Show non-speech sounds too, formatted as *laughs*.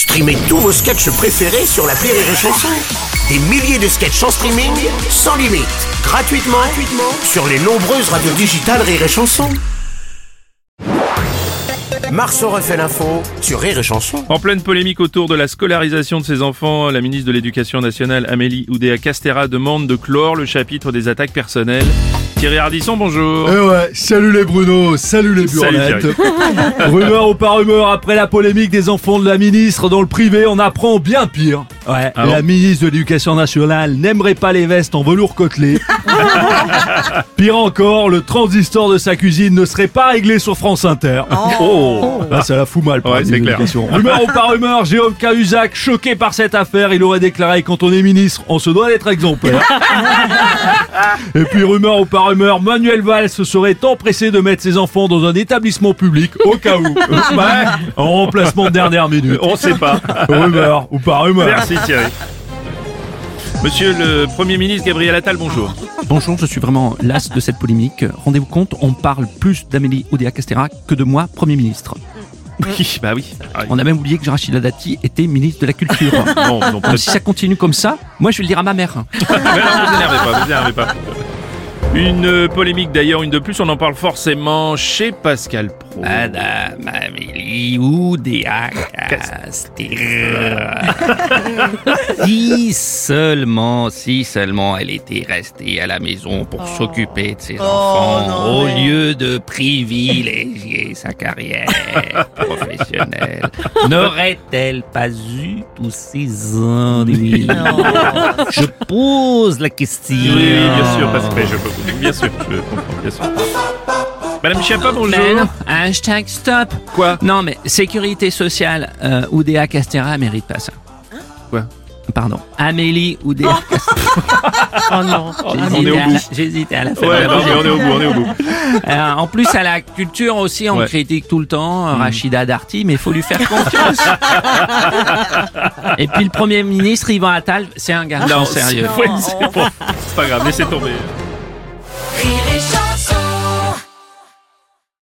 Streamez tous vos sketchs préférés sur la Rire et Chanson. Des milliers de sketchs en streaming, sans limite, gratuitement, gratuitement sur les nombreuses radios digitales Rire et Chanson. Marceau refait l'info sur Rire et Chanson. En pleine polémique autour de la scolarisation de ses enfants, la ministre de l'Éducation nationale Amélie Oudéa-Castera demande de clore le chapitre des attaques personnelles. Thierry Ardisson, bonjour. Eh ouais, salut les Bruno, salut les. Thierry. rumeur ou pas rumeur, après la polémique des enfants de la ministre dans le privé, on apprend bien pire. Ouais, Ah la bon ministre de l'Éducation nationale n'aimerait pas les vestes en velours côtelé. *laughs* pire encore, le transistor de sa cuisine ne serait pas réglé sur France Inter. Oh. Là, ça la fout mal pour Ouais, la c'est ministre de clair. l'Éducation. Rumeur ou pas rumeur, Jérôme Cahuzac, choqué par cette affaire, il aurait déclaré quand on est ministre, on se doit d'être exemplaire. *laughs* Et puis rumeur ou pas rumeur, Manuel Valls serait empressé de mettre ses enfants dans un établissement public au cas où. *laughs* Ouais, en remplacement de dernière minute. On sait pas. Rumeur ou pas rumeur. Merci Thierry. *laughs* Monsieur le Premier ministre Gabriel Attal, bonjour. Bonjour, je suis vraiment las de cette polémique. Rendez-vous compte, on parle plus d'Amélie Oudéa-Castéra que de moi, Premier ministre. *laughs* Oui, bah oui. Ah, On a même oublié que Rachida Dati était ministre de la Culture. *laughs* Non, non, Donc, peut-être si ça continue comme ça, moi je vais le dire à ma mère. Mais non, vous énervez pas, vous énervez pas. Une polémique d'ailleurs, une de plus, on en parle forcément chez Pascal. Madame Amélie Oudéa-Castéra. *laughs* si seulement, si seulement elle était restée à la maison pour s'occuper de ses enfants, au lieu de privilégier sa carrière *laughs* professionnelle, n'aurait-elle pas eu tous ces ennuis? Je pose la question. Oui, bien sûr, Pascal, je peux, bien sûr, je comprends, bien sûr. Madame Chiappa, bonjour. Ben non, hashtag stop. Quoi? Non, mais sécurité sociale, euh, Oudéa Castera mérite pas ça. Quoi? Pardon. Amélie Oudéa Castera. *laughs* oh non, on est au j'hésitais à bout. la- j'hésitais à la faire. Ouais, non, mais on est au bout, on est au bout. *laughs* Euh, en plus, à la culture aussi, on Ouais. critique tout le temps euh, Rachida Darty, mais il faut lui faire confiance. *laughs* Et puis le Premier ministre, Yvan Attal, c'est un garçon Non, sérieux. c'est- ouais, c'est bon. C'est pas grave, laissez tomber.